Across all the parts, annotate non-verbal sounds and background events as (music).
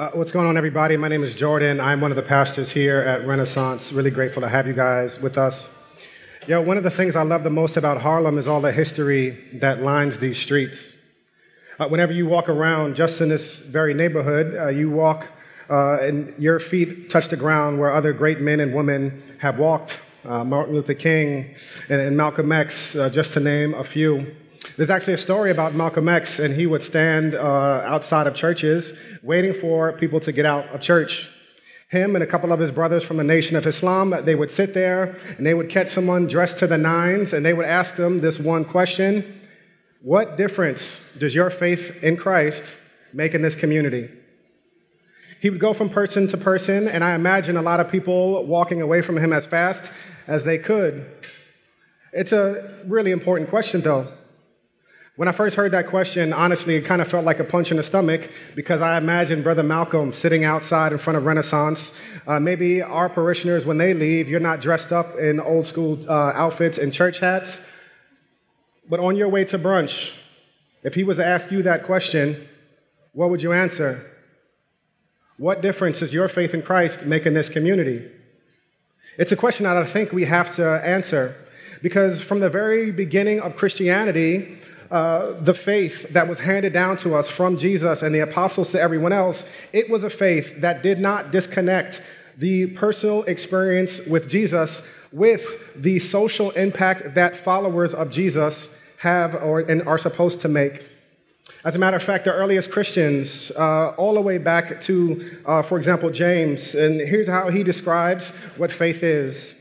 Uh, what's going on, everybody? My name is Jordan. I'm one of the pastors here at Renaissance. Really grateful to have you guys with us. Yeah, one of the things I love the most about Harlem is all the history that lines these streets. Uh, whenever you walk around, just in this very neighborhood, uh, you walk uh, and your feet touch the ground where other great men and women have walked. Uh, Martin Luther King and, and Malcolm X, uh, just to name a few. There's actually a story about Malcolm X, and he would stand uh, outside of churches waiting for people to get out of church. Him and a couple of his brothers from the Nation of Islam, they would sit there and they would catch someone dressed to the nines and they would ask them this one question What difference does your faith in Christ make in this community? He would go from person to person, and I imagine a lot of people walking away from him as fast as they could. It's a really important question, though. When I first heard that question, honestly, it kind of felt like a punch in the stomach because I imagined Brother Malcolm sitting outside in front of Renaissance. Uh, maybe our parishioners, when they leave, you're not dressed up in old school uh, outfits and church hats. But on your way to brunch, if he was to ask you that question, what would you answer? What difference does your faith in Christ make in this community? It's a question that I think we have to answer because from the very beginning of Christianity, uh, the faith that was handed down to us from Jesus and the apostles to everyone else, it was a faith that did not disconnect the personal experience with Jesus with the social impact that followers of Jesus have or, and are supposed to make. As a matter of fact, the earliest Christians, uh, all the way back to, uh, for example, James, and here's how he describes what faith is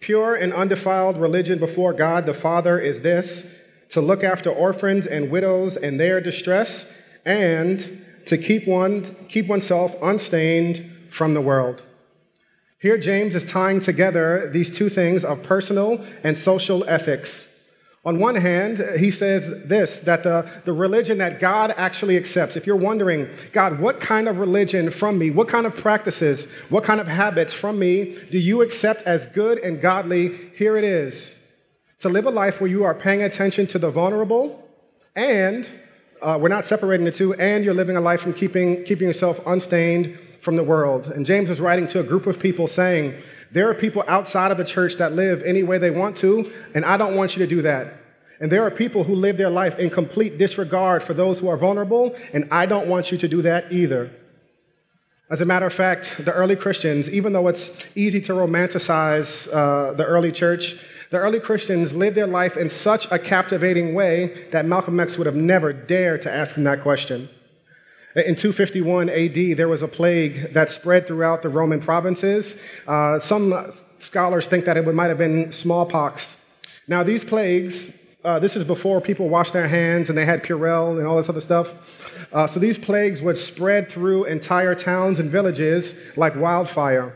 Pure and undefiled religion before God the Father is this to look after orphans and widows in their distress, and to keep, one, keep oneself unstained from the world. Here, James is tying together these two things of personal and social ethics. On one hand, he says this that the, the religion that God actually accepts, if you're wondering, God, what kind of religion from me, what kind of practices, what kind of habits from me do you accept as good and godly? Here it is to live a life where you are paying attention to the vulnerable and uh, we're not separating the two, and you're living a life from keeping, keeping yourself unstained from the world. And James is writing to a group of people saying, There are people outside of the church that live any way they want to, and I don't want you to do that. And there are people who live their life in complete disregard for those who are vulnerable, and I don't want you to do that either. As a matter of fact, the early Christians, even though it's easy to romanticize uh, the early church, the early Christians lived their life in such a captivating way that Malcolm X would have never dared to ask him that question. In 251 AD, there was a plague that spread throughout the Roman provinces. Uh, some scholars think that it might have been smallpox. Now, these plagues, uh, this is before people washed their hands and they had Purell and all this other stuff. Uh, so these plagues would spread through entire towns and villages like wildfire.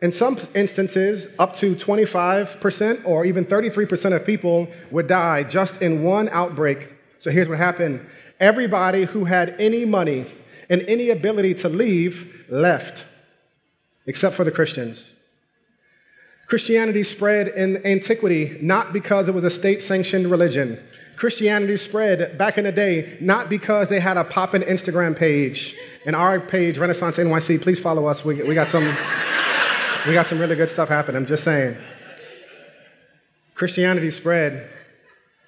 In some instances, up to 25% or even 33% of people would die just in one outbreak. So here's what happened everybody who had any money and any ability to leave left, except for the Christians. Christianity spread in antiquity not because it was a state sanctioned religion. Christianity spread back in the day not because they had a poppin' Instagram page. And our page, Renaissance NYC, please follow us. We, we got some. We got some really good stuff happening, I'm just saying. Christianity spread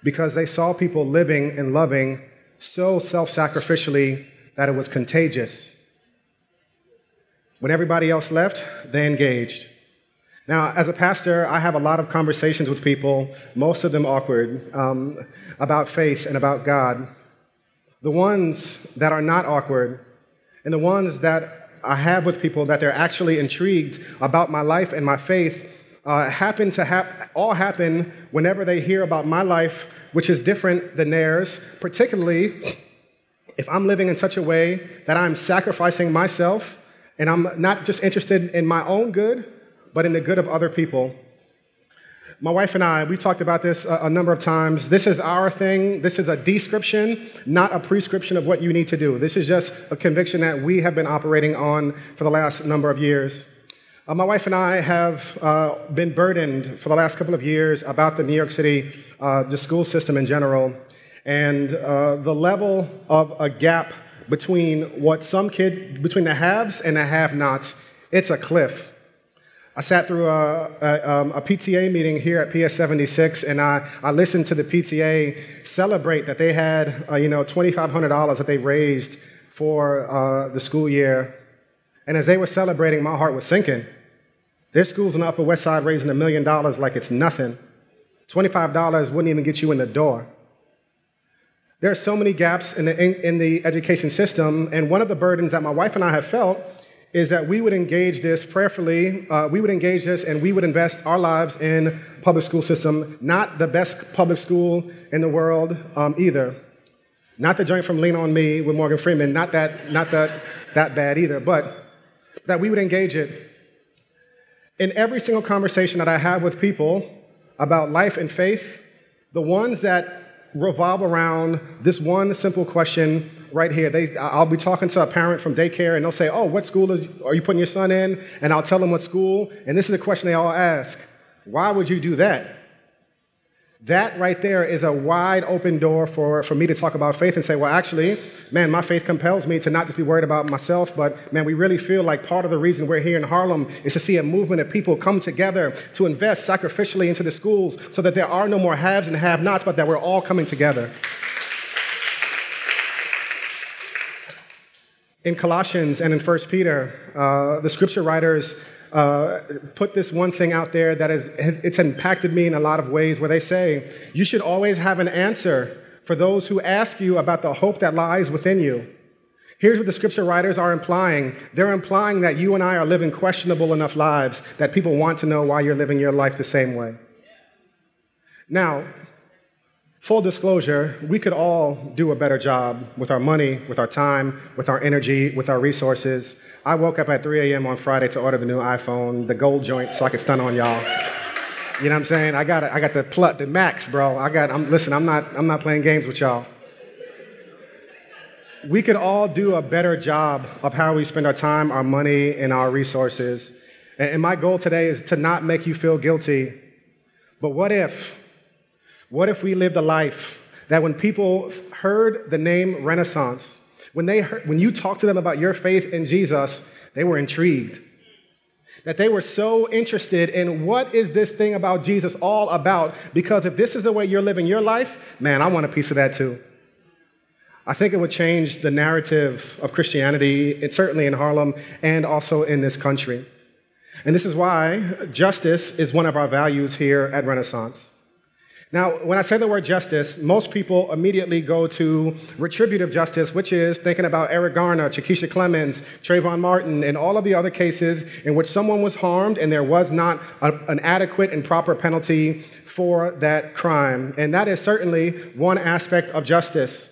because they saw people living and loving so self sacrificially that it was contagious. When everybody else left, they engaged. Now, as a pastor, I have a lot of conversations with people, most of them awkward, um, about faith and about God. The ones that are not awkward and the ones that I have with people that they're actually intrigued about my life and my faith uh, happen to hap- all happen whenever they hear about my life, which is different than theirs, particularly if I'm living in such a way that I'm sacrificing myself and I'm not just interested in my own good, but in the good of other people. My wife and I, we've talked about this a, a, number of times. This is our thing. This is a description, not a prescription of what you need to do. This is just a conviction that we have been operating on for the last number of years. Uh, my wife and I have uh, been burdened for the last couple of years about the New York City, uh, the school system in general, and uh, the level of a gap between what some kids, between the haves and the have nots, it's a cliff. I sat through a, a, um, a, PTA meeting here at PS 76, and I, I listened to the PTA celebrate that they had, uh, you know, $2,500 that they raised for uh, the school year. And as they were celebrating, my heart was sinking. Their schools in the Upper West Side raising a million dollars like it's nothing. $25 wouldn't even get you in the door. There are so many gaps in the, in, in the education system, and one of the burdens that my wife and I have felt is that we would engage this prayerfully, uh, we would engage this and we would invest our lives in public school system, not the best public school in the world um, either. Not the joint from Lean On Me with Morgan Freeman, not that, not that, that bad either, but that we would engage it. In every single conversation that I have with people about life and faith, the ones that revolve around this one simple question right here. They, I'll be talking to a parent from daycare, and they'll say, "Oh, what school is, are you putting your son in?" And I'll tell them what school. And this is the question they all ask: Why would you do that? That right there is a wide open door for, for me to talk about faith and say, well, actually, man, my faith compels me to not just be worried about myself, but man, we really feel like part of the reason we're here in Harlem is to see a movement of people come together to invest sacrificially into the schools so that there are no more haves and have nots, but that we're all coming together. In Colossians and in 1 Peter, uh, the scripture writers uh, put this one thing out there that is, has, it's impacted me in a lot of ways where they say, you should always have an answer for those who ask you about the hope that lies within you. Here's what the scripture writers are implying. They're implying that you and I are living questionable enough lives that people want to know why you're living your life the same way. Now, Full disclosure, we could all do a better job with our money, with our time, with our energy, with our resources. I woke up at 3 a.m. on Friday to order the new iPhone, the gold joint, so I could stun on y'all. You know what I'm saying? I got I got the plut, the max, bro. I got. I'm listen. I'm not. I'm not playing games with y'all. We could all do a better job of how we spend our time, our money, and our resources. And my goal today is to not make you feel guilty. But what if? What if we lived a life that when people heard the name Renaissance, when, they heard, when you talked to them about your faith in Jesus, they were intrigued? That they were so interested in what is this thing about Jesus all about? Because if this is the way you're living your life, man, I want a piece of that too. I think it would change the narrative of Christianity, certainly in Harlem and also in this country. And this is why justice is one of our values here at Renaissance. Now, when I say the word justice, most people immediately go to retributive justice, which is thinking about Eric Garner, Chikesia Clemons, Trayvon Martin, and all of the other cases in which someone was harmed and there was not a, an adequate and proper penalty for that crime. And that is certainly one aspect of justice.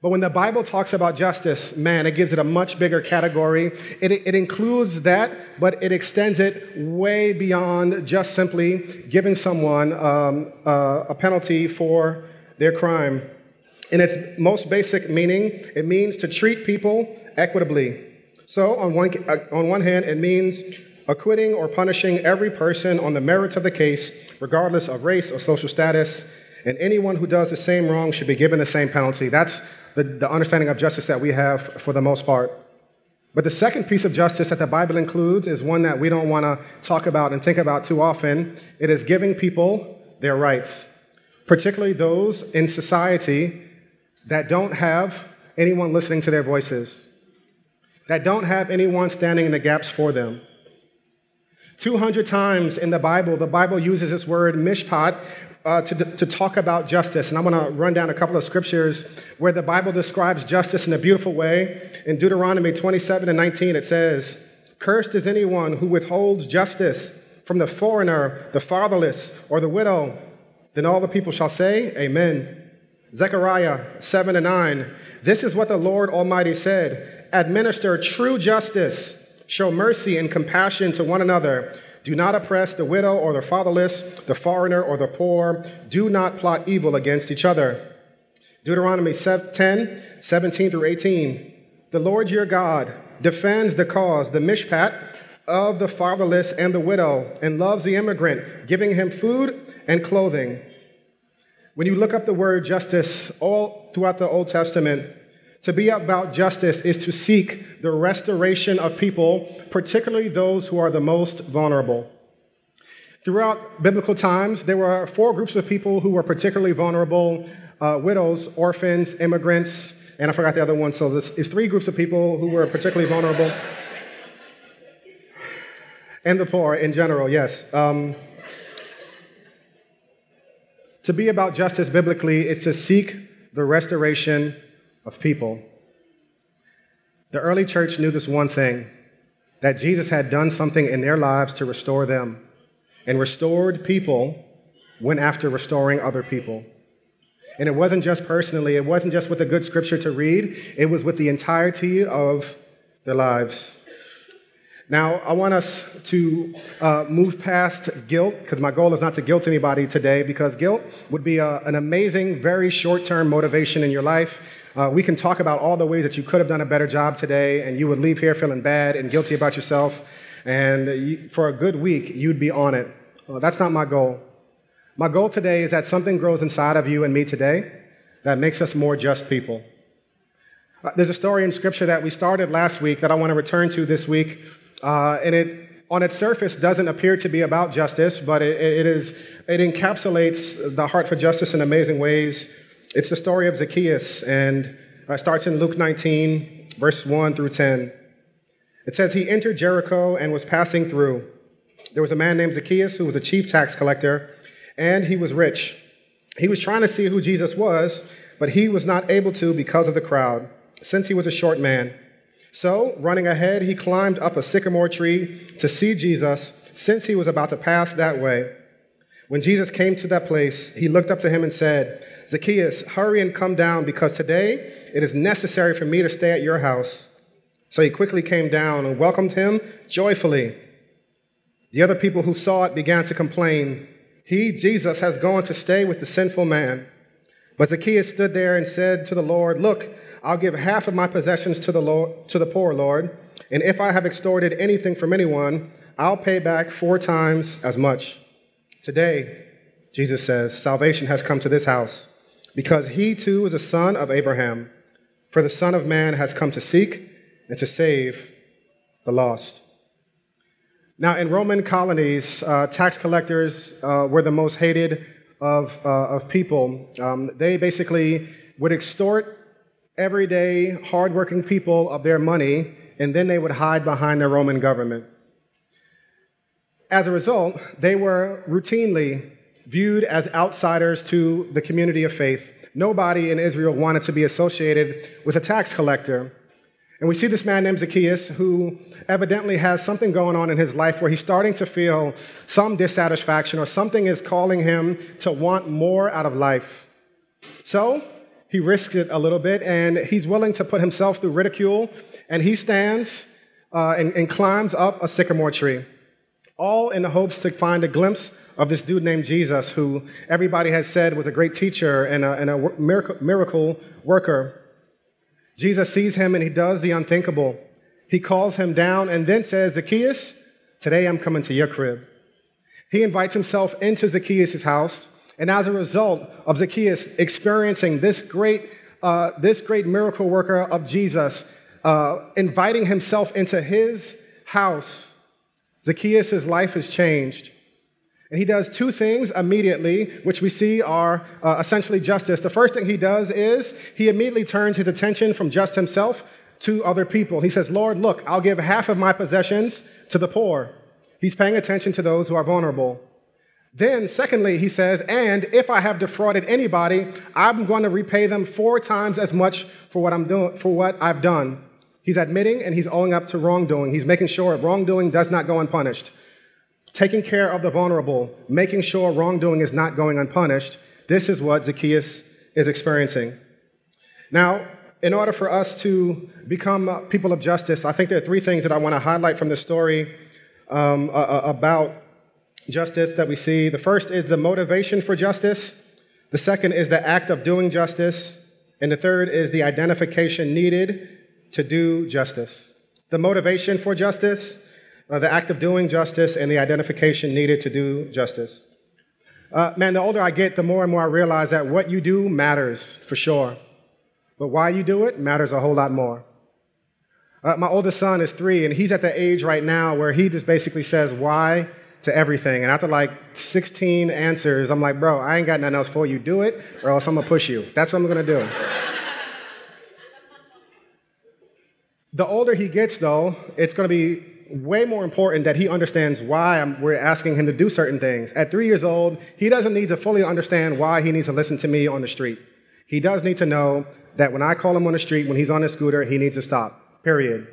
But when the Bible talks about justice, man, it gives it a much bigger category. It, it, includes that, but it extends it way beyond just simply giving someone um, uh, a penalty for their crime. In its most basic meaning, it means to treat people equitably. So, on one, uh, on one hand, it means acquitting or punishing every person on the merits of the case, regardless of race or social status, and anyone who does the same wrong should be given the same penalty. That's the, the understanding of justice that we have for the most part. But the second piece of justice that the Bible includes is one that we don't want to talk about and think about too often. It is giving people their rights, particularly those in society that don't have anyone listening to their voices, that don't have anyone standing in the gaps for them. 200 times in the Bible, the Bible uses this word mishpat, uh, to, to talk about justice. And I'm going to run down a couple of scriptures where the Bible describes justice in a beautiful way. In Deuteronomy 27 and 19, it says, Cursed is anyone who withholds justice from the foreigner, the fatherless, or the widow. Then all the people shall say, Amen. Zechariah 7 and 9, This is what the Lord Almighty said Administer true justice, show mercy and compassion to one another do not oppress the widow or the fatherless, the foreigner or the poor. Do not plot evil against each other. Deuteronomy 10, 17 through 18. The Lord your God defends the cause, the mishpat, of the fatherless and the widow, and loves the immigrant, giving him food and clothing. When you look up the word justice all throughout the Old Testament, To be about justice is to seek the restoration of people, particularly those who are the most vulnerable. Throughout biblical times, there were four groups of people who were particularly vulnerable uh, widows, orphans, immigrants, and I forgot the other one. So this is three groups of people who were particularly vulnerable. and the poor in general, yes. Um, to be about justice biblically is to seek the restoration of people. The early church knew this one thing that Jesus had done something in their lives to restore them. And restored people went after restoring other people. And it wasn't just personally, it wasn't just with a good scripture to read, it was with the entirety of their lives. Now, I want us to uh, move past guilt, because my goal is not to guilt anybody today, because guilt would be a, an amazing, very short term motivation in your life. Uh, we can talk about all the ways that you could have done a better job today, and you would leave here feeling bad and guilty about yourself. And you, for a good week, you'd be on it. Well, that's not my goal. My goal today is that something grows inside of you and me today that makes us more just people. Uh, there's a story in Scripture that we started last week that I want to return to this week, uh, and it, on its surface, doesn't appear to be about justice, but it, it, is, it encapsulates the heart for justice in amazing ways. It's the story of Zacchaeus, and it starts in Luke 19, verse 1 through 10. It says, He entered Jericho and was passing through. There was a man named Zacchaeus who was a chief tax collector and he was rich. He was trying to see who Jesus was, but he was not able to because of the crowd, since he was a short man. So, running ahead, he climbed up a sycamore tree to see Jesus, since he was about to pass that way. When Jesus came to that place, he looked up to him and said, Zacchaeus, hurry and come down, because today it is necessary for me to stay at your house. So he quickly came down and welcomed him joyfully. The other people who saw it began to complain. He, Jesus, has gone to stay with the sinful man. But Zacchaeus stood there and said to the Lord, Look, I'll give half of my possessions to the, Lord, to the poor, Lord, and if I have extorted anything from anyone, I'll pay back four times as much. Today, Jesus says, salvation has come to this house, because he too is a son of Abraham. For the Son of Man has come to seek and to save the lost. Now, in Roman colonies, uh, tax collectors uh, were the most hated of, uh, of people. Um, they basically would extort everyday, hardworking people of their money, and then they would hide behind the Roman government. As a result, they were routinely viewed as outsiders to the community of faith. Nobody in Israel wanted to be associated with a tax collector. And we see this man named Zacchaeus who evidently has something going on in his life where he's starting to feel some dissatisfaction or something is calling him to want more out of life. So he risks it a little bit and he's willing to put himself through ridicule and he stands uh, and, and climbs up a sycamore tree, all in the hopes to find a glimpse of this dude named Jesus, who everybody has said was a great teacher and a, and a miracle, miracle worker. Jesus sees him and he does the unthinkable. He calls him down and then says, Zacchaeus, today I'm coming to your crib. He invites himself into Zacchaeus' house, and as a result of Zacchaeus experiencing this great, uh, this great miracle worker of Jesus, uh, inviting himself into his house, Zacchaeus' life is changed. And he does two things immediately, which we see are uh, essentially justice. The first thing he does is he immediately turns his attention from just himself to other people. He says, Lord, look, I'll give half of my possessions to the poor. He's paying attention to those who are vulnerable. Then, secondly, he says, and if I have defrauded anybody, I'm going to repay them four times as much for what I'm doing, for what I've done. He's admitting and he's owing up to wrongdoing. He's making sure wrongdoing does not go unpunished taking care of the vulnerable, making sure wrongdoing is not going unpunished, this is what Zacchaeus is experiencing. Now, in order for us to become people of justice, I think there are three things that I want to highlight from this story um, about justice that we see. The first is the motivation for justice, the second is the act of doing justice, and the third is the identification needed to do justice. The motivation for justice, uh, the act of doing justice, and the identification needed to do justice. Uh, man, the older I get, the more and more I realize that what you do matters for sure. but why you do it matters a whole lot more. Uh, my oldest son is three, and he's at the age right now where he just basically says why to everything. And after like 16 answers, I'm like, bro, I ain't got nothing else for you. Do it, or else I'm gonna push you. That's what I'm gonna do. (laughs) the older he gets, though, it's gonna be way more important that he understands why I'm, we're asking him to do certain things. At three years old, he doesn't need to fully understand why he needs to listen to me on the street. He does need to know that when I call him on the street, when he's on his scooter, he needs to stop, period.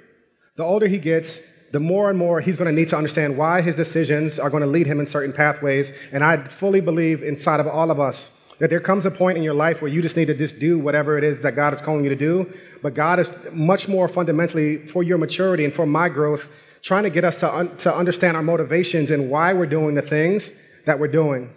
The older he gets, the more and more he's going to need to understand why his decisions are going to lead him in certain pathways. And I fully believe inside of all of us that there comes a point in your life where you just need to just do whatever it is that God is calling you to do. But God is much more fundamentally for your maturity and for my growth trying to get us to, un- to understand our motivations and why we're doing the things that we're doing.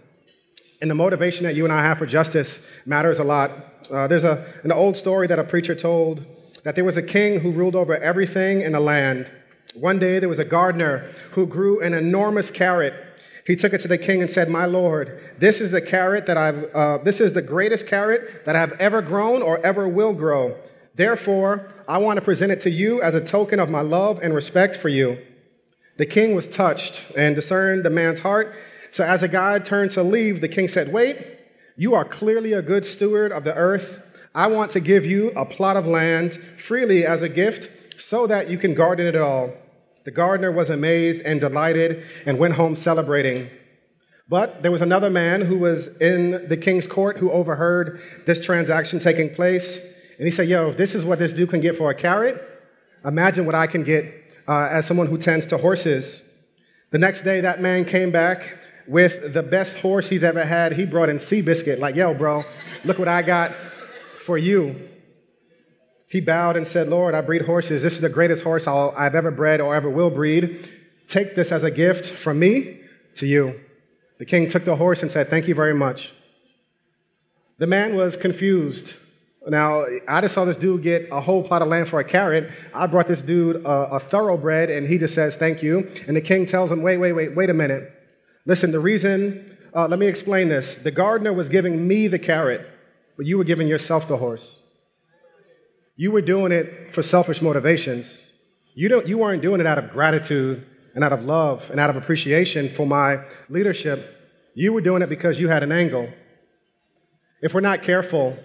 And the motivation that you and I have for justice matters a lot. Uh, there's a, an old story that a preacher told that there was a king who ruled over everything in the land. One day there was a gardener who grew an enormous carrot. He took it to the king and said, "My lord, this is the carrot that I've. Uh, this is the greatest carrot that I've ever grown or ever will grow. Therefore, I want to present it to you as a token of my love and respect for you. The king was touched and discerned the man's heart. So, as the guy turned to leave, the king said, Wait, you are clearly a good steward of the earth. I want to give you a plot of land freely as a gift so that you can garden it all. The gardener was amazed and delighted and went home celebrating. But there was another man who was in the king's court who overheard this transaction taking place. And he said, Yo, if this is what this dude can get for a carrot, imagine what I can get uh, as someone who tends to horses. The next day, that man came back with the best horse he's ever had. He brought in Seabiscuit, like, Yo, bro, look what I got for you. He bowed and said, Lord, I breed horses. This is the greatest horse i have ever bred or ever will breed. Take this as a gift from me to you. The king took the horse and said, Thank you very much. The man was confused. Now, I just saw this dude get a whole plot of land for a carrot. I brought this dude a, a, thoroughbred, and he just says, Thank you. And the king tells him, Wait, wait, wait, wait a minute. Listen, the reason, uh, let me explain this. The gardener was giving me the carrot, but you were giving yourself the horse. You were doing it for selfish motivations. You, don't, you weren't doing it out of gratitude and out of love and out of appreciation for my leadership. You were doing it because you had an angle. If we're not careful,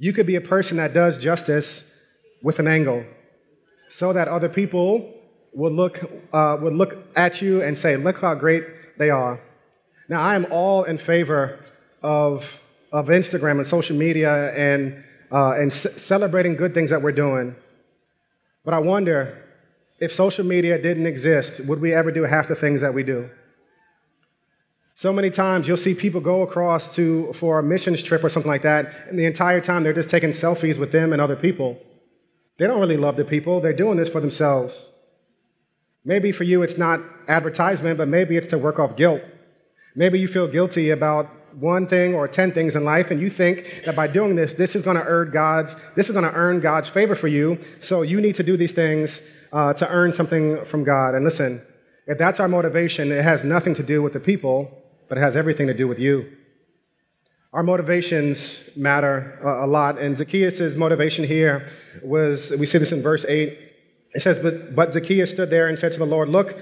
you could be a person that does justice with an angle so that other people would look, uh, would look at you and say, Look how great they are. Now, I am all in favor of, of Instagram and social media and, uh, and c- celebrating good things that we're doing. But I wonder if social media didn't exist, would we ever do half the things that we do? So many times you'll see people go across to for a missions trip or something like that, and the entire time they're just taking selfies with them and other people. They don't really love the people, they're doing this for themselves. Maybe for you it's not advertisement, but maybe it's to work off guilt. Maybe you feel guilty about one thing or 10 things in life, and you think that by doing this, this is going to earn God's, this is going to earn God's favor for you. So you need to do these things uh, to earn something from God. And listen, if that's our motivation, it has nothing to do with the people but it has everything to do with you. Our motivations matter a lot, and Zacchaeus' motivation here was we see this in verse 8. It says, But, but Zacchaeus stood there and said to the Lord, Look,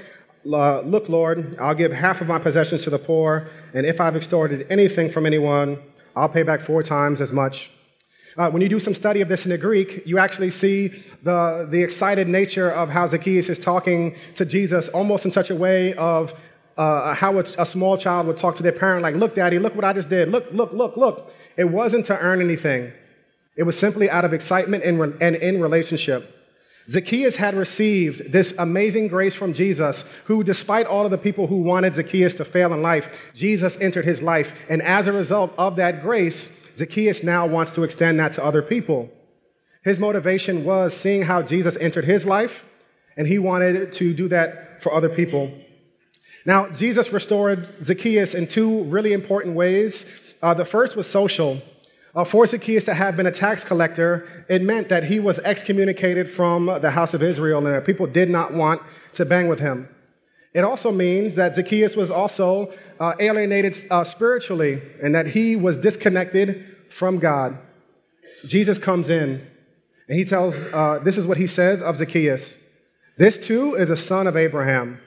uh, look, Lord, I'll give half of my possessions to the poor, and if I've extorted anything from anyone, I'll pay back four times as much. Uh, when you do some study of this in the Greek, you actually see the, the excited nature of how Zacchaeus is talking to Jesus almost in such a way of uh, how a, a, small child would talk to their parent, like, Look, daddy, look what I just did. Look, look, look, look. It wasn't to earn anything, it was simply out of excitement and, re- and in relationship. Zacchaeus had received this amazing grace from Jesus, who, despite all of the people who wanted Zacchaeus to fail in life, Jesus entered his life. And as a result of that grace, Zacchaeus now wants to extend that to other people. His motivation was seeing how Jesus entered his life, and he wanted to do that for other people. Now, Jesus restored Zacchaeus in two really important ways. Uh, the first was social. Uh, for Zacchaeus to have been a tax collector, it meant that he was excommunicated from the house of Israel and that people did not want to bang with him. It also means that Zacchaeus was also uh, alienated uh, spiritually and that he was disconnected from God. Jesus comes in and he tells, uh, this is what he says of Zacchaeus. This too is a son of Abraham.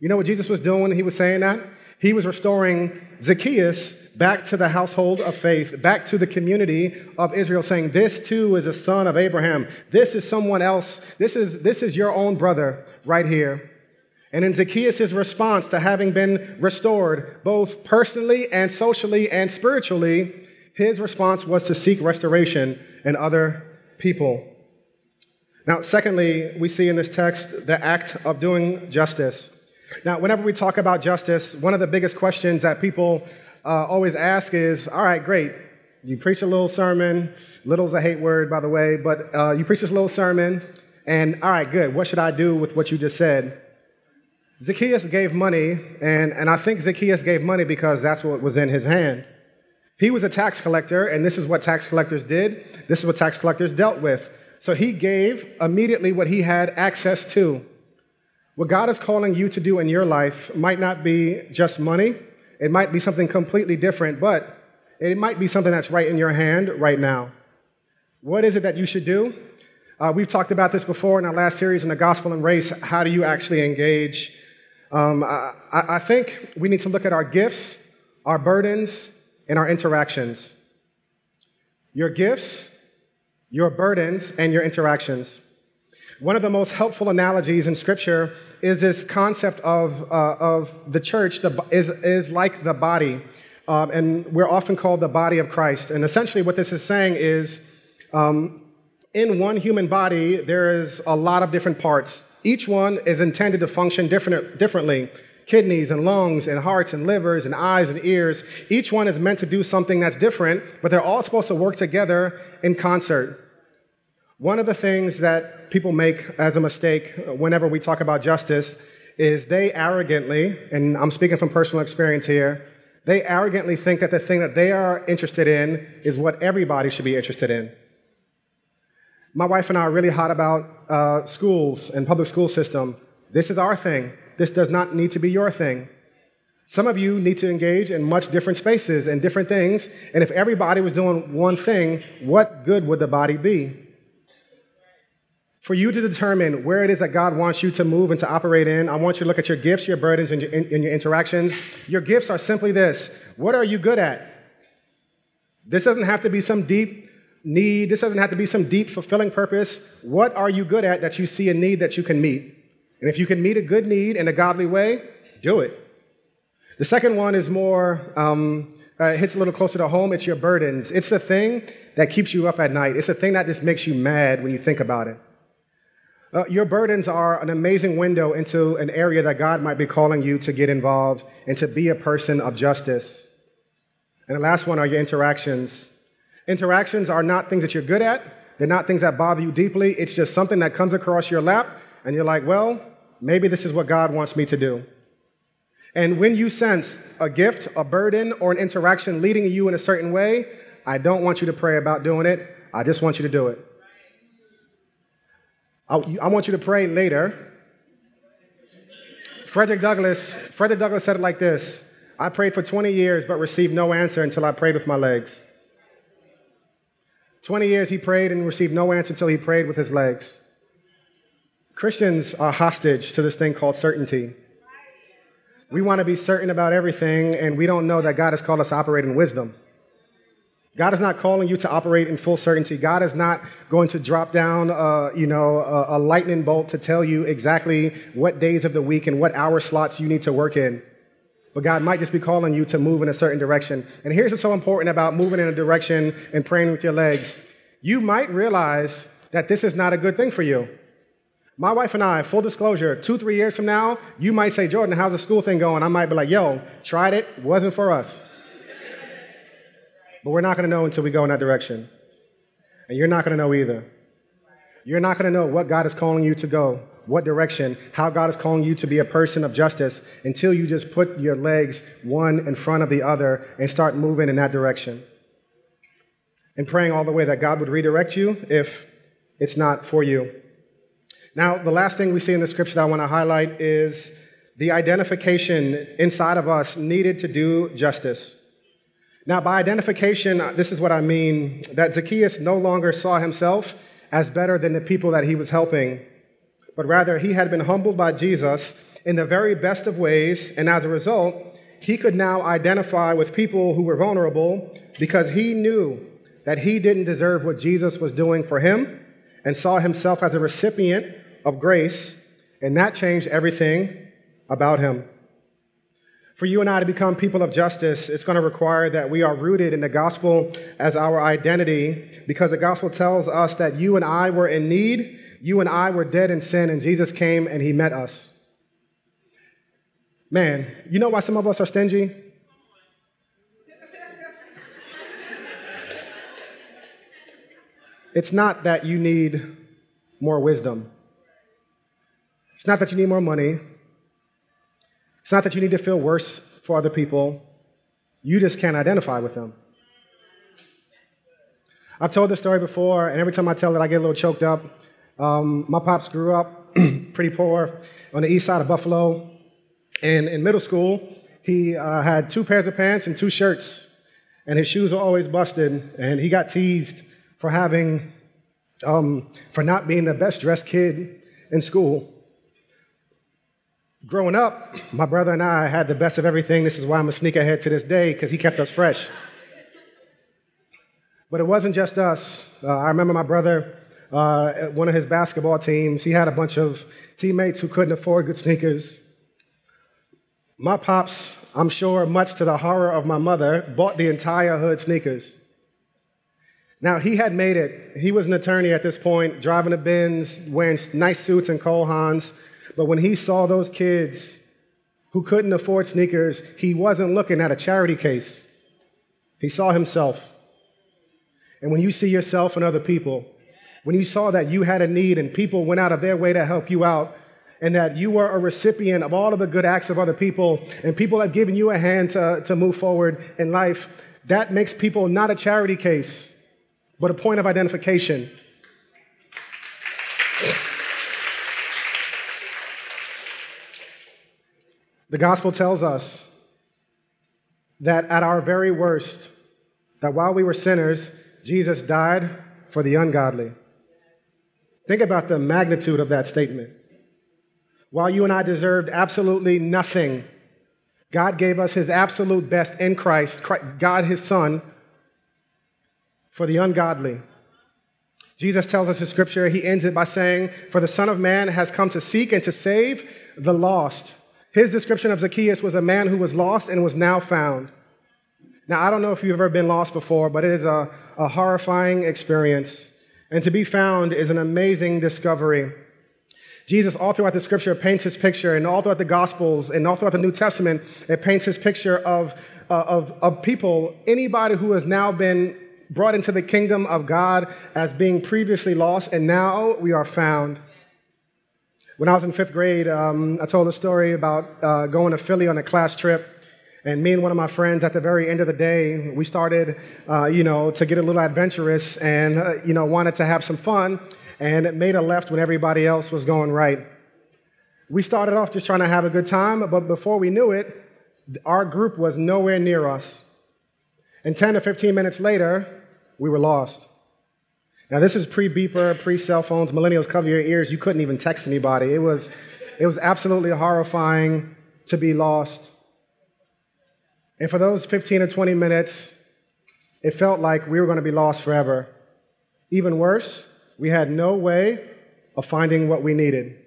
You know what Jesus was doing when he was saying that? He was restoring Zacchaeus back to the household of faith, back to the community of Israel, saying, This too is a son of Abraham. This is someone else. This is, this is your own brother right here. And in Zacchaeus' response to having been restored, both personally and socially and spiritually, his response was to seek restoration in other people. Now, secondly, we see in this text the act of doing justice. Now, whenever we talk about justice, one of the biggest questions that people uh, always ask is all right, great. You preach a little sermon. Little's a hate word, by the way, but uh, you preach this little sermon, and all right, good. What should I do with what you just said? Zacchaeus gave money, and, and I think Zacchaeus gave money because that's what was in his hand. He was a tax collector, and this is what tax collectors did. This is what tax collectors dealt with. So he gave immediately what he had access to. What God is calling you to do in your life might not be just money, it might be something completely different, but it might be something that's right in your hand right now. What is it that you should do? Uh, we've talked about this before in our last series in the Gospel and Race. How do you actually engage? Um, I, I think we need to look at our gifts, our burdens, and our interactions. Your gifts, your burdens, and your interactions. One of the most helpful analogies in Scripture is this concept of, uh, of the church the, is, is like the body. Um, and we're often called the body of Christ. And essentially, what this is saying is um, in one human body, there is a lot of different parts. Each one is intended to function different, differently kidneys and lungs and hearts and livers and eyes and ears. Each one is meant to do something that's different, but they're all supposed to work together in concert. One of the things that people make as a mistake whenever we talk about justice is they arrogantly, and I'm speaking from personal experience here, they arrogantly think that the thing that they are interested in is what everybody should be interested in. My wife and I are really hot about uh, schools and public school system. This is our thing. This does not need to be your thing. Some of you need to engage in much different spaces and different things. And if everybody was doing one thing, what good would the body be? For you to determine where it is that God wants you to move and to operate in, I want you to look at your gifts, your burdens, and your, and your interactions. Your gifts are simply this What are you good at? This doesn't have to be some deep need, this doesn't have to be some deep fulfilling purpose. What are you good at that you see a need that you can meet? And if you can meet a good need in a godly way, do it. The second one is more, um, uh, hits a little closer to home. It's your burdens. It's the thing that keeps you up at night. It's the thing that just makes you mad when you think about it. Uh, your burdens are an amazing window into an area that God might be calling you to get involved and to be a person of justice. And the last one are your interactions. Interactions are not things that you're good at, they're not things that bother you deeply. It's just something that comes across your lap, and you're like, well, maybe this is what God wants me to do. And when you sense a gift, a burden, or an interaction leading you in a certain way, I don't want you to pray about doing it. I just want you to do it. I, want you to pray later. Frederick Douglass, Frederick Douglass said it like this I prayed for 20 years but received no answer until I prayed with my legs. 20 years he prayed and received no answer until he prayed with his legs. Christians are hostage to this thing called certainty. We want to be certain about everything, and we don't know that God has called us to operate in wisdom. God is not calling you to operate in full certainty. God is not going to drop down, uh, you know, a, a lightning bolt to tell you exactly what days of the week and what hour slots you need to work in. But God might just be calling you to move in a certain direction. And here's what's so important about moving in a direction and praying with your legs. You might realize that this is not a good thing for you. My wife and I, full disclosure, two, three years from now, you might say, Jordan, how's the school thing going? I might be like, yo, tried it, wasn't for us. But we're not going to know until we go in that direction. And you're not going to know either. You're not going to know what God is calling you to go, what direction, how God is calling you to be a person of justice until you just put your legs one in front of the other and start moving in that direction. And praying all the way that God would redirect you if it's not for you. Now, the last thing we see in the scripture that I want to highlight is the identification inside of us needed to do justice. Now, by identification, uh, this is what I mean that Zacchaeus no longer saw himself as better than the people that he was helping, but rather he had been humbled by Jesus in the very best of ways, and as a result, he could now identify with people who were vulnerable because he knew that he didn't deserve what Jesus was doing for him and saw himself as a recipient of grace, and that changed everything about him. For you and I to become people of justice, it's going to require that we are rooted in the gospel as our identity because the gospel tells us that you and I were in need, you and I were dead in sin, and Jesus came and he met us. Man, you know why some of us are stingy? It's not that you need more wisdom. It's not that you need more money. It's not that you need to feel worse for other people. You just can't identify with them. I've told this story before, and every time I tell it, I get a little choked up. Um, my pops grew up (clears throat) pretty poor on the east side of Buffalo. And in middle school, he uh, had two pairs of pants and two shirts, and his shoes were always busted. And he got teased for having, um, for not being the best dressed kid in school. Growing up, my brother and I had the best of everything. This is why I'm a sneakerhead to this day, because he kept us fresh. But it wasn't just us. Uh, I remember my brother, uh, one of his basketball teams, he had a bunch of teammates who couldn't afford good sneakers. My pops, I'm sure, much to the horror of my mother, bought the entire hood sneakers. Now, he had made it. He was an attorney at this point, driving a Benz, wearing nice suits and Cole Haans. But when he saw those kids who couldn't afford sneakers, he wasn't looking at a charity case. He saw himself. And when you see yourself and other people, when you saw that you had a need and people went out of their way to help you out, and that you were a recipient of all of the good acts of other people, and people have given you a hand to, to move forward in life, that makes people not a charity case, but a point of identification. The gospel tells us that at our very worst, that while we were sinners, Jesus died for the ungodly. Think about the magnitude of that statement. While you and I deserved absolutely nothing, God gave us his absolute best in Christ, God his Son, for the ungodly. Jesus tells us in Scripture, he ends it by saying, For the Son of Man has come to seek and to save the lost. His description of Zacchaeus was a man who was lost and was now found. Now, I don't know if you've ever been lost before, but it is a, a horrifying experience. And to be found is an amazing discovery. Jesus, all throughout the scripture, paints his picture, and all throughout the Gospels, and all throughout the New Testament, it paints his picture of, uh, of, of people, anybody who has now been brought into the kingdom of God as being previously lost, and now we are found. When I was in fifth grade, um, I told a story about uh, going to Philly on a class trip. And me and one of my friends, at the very end of the day, we started, uh, you know, to get a little adventurous and, uh, you know, wanted to have some fun. And it made a left when everybody else was going right. We started off just trying to have a good time, but before we knew it, our group was nowhere near us. And 10 to 15 minutes later, we were lost. Now, this is pre beeper, pre cell phones. Millennials cover your ears. You couldn't even text anybody. It was, it was absolutely horrifying to be lost. And for those 15 or 20 minutes, it felt like we were going to be lost forever. Even worse, we had no way of finding what we needed.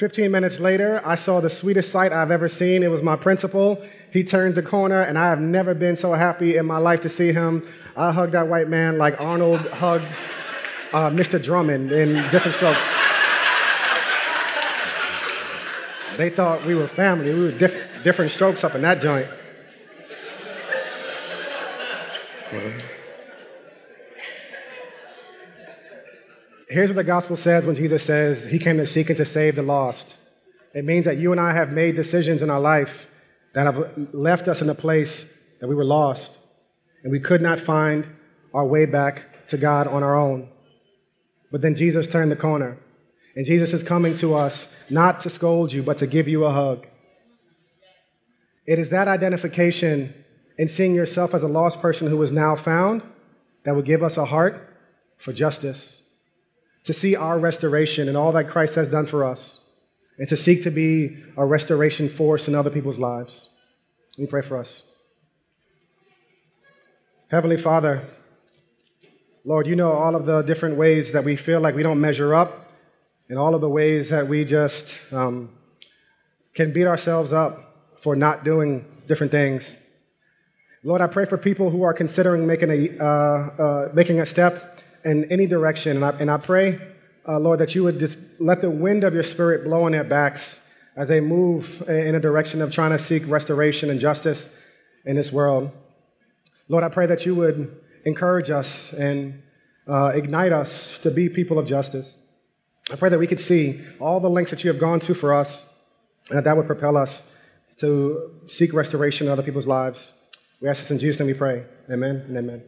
15 minutes later, I saw the sweetest sight I've ever seen. It was my principal. He turned the corner, and I have never been so happy in my life to see him. I hugged that white man like Arnold hugged uh, Mr. Drummond in different strokes. They thought we were family. We were diff- different strokes up in that joint. Here's what the gospel says when Jesus says he came to seek and to save the lost. It means that you and I have made decisions in our life that have left us in a place that we were lost and we could not find our way back to God on our own. But then Jesus turned the corner, and Jesus is coming to us not to scold you, but to give you a hug. It is that identification in seeing yourself as a lost person who is now found, that will give us a heart for justice, to see our restoration and all that Christ has done for us, and to seek to be a restoration force in other people's lives. Let me pray for us. Heavenly Father, Lord, you know all of the different ways that we feel like we don't measure up, and all of the ways that we just um, can beat ourselves up for not doing different things. Lord, I pray for people who are considering making a, uh, uh, making a step in any direction. And I, and I pray, uh, Lord, that you would just let the wind of your spirit blow on their backs as they move in a direction of trying to seek restoration and justice in this world. Lord, I pray that you would encourage us and uh, ignite us to be people of justice. I pray that we could see all the lengths that you have gone to for us, and that that would propel us to seek restoration in other people's lives. We ask this in Jesus' name we pray. Amen and amen.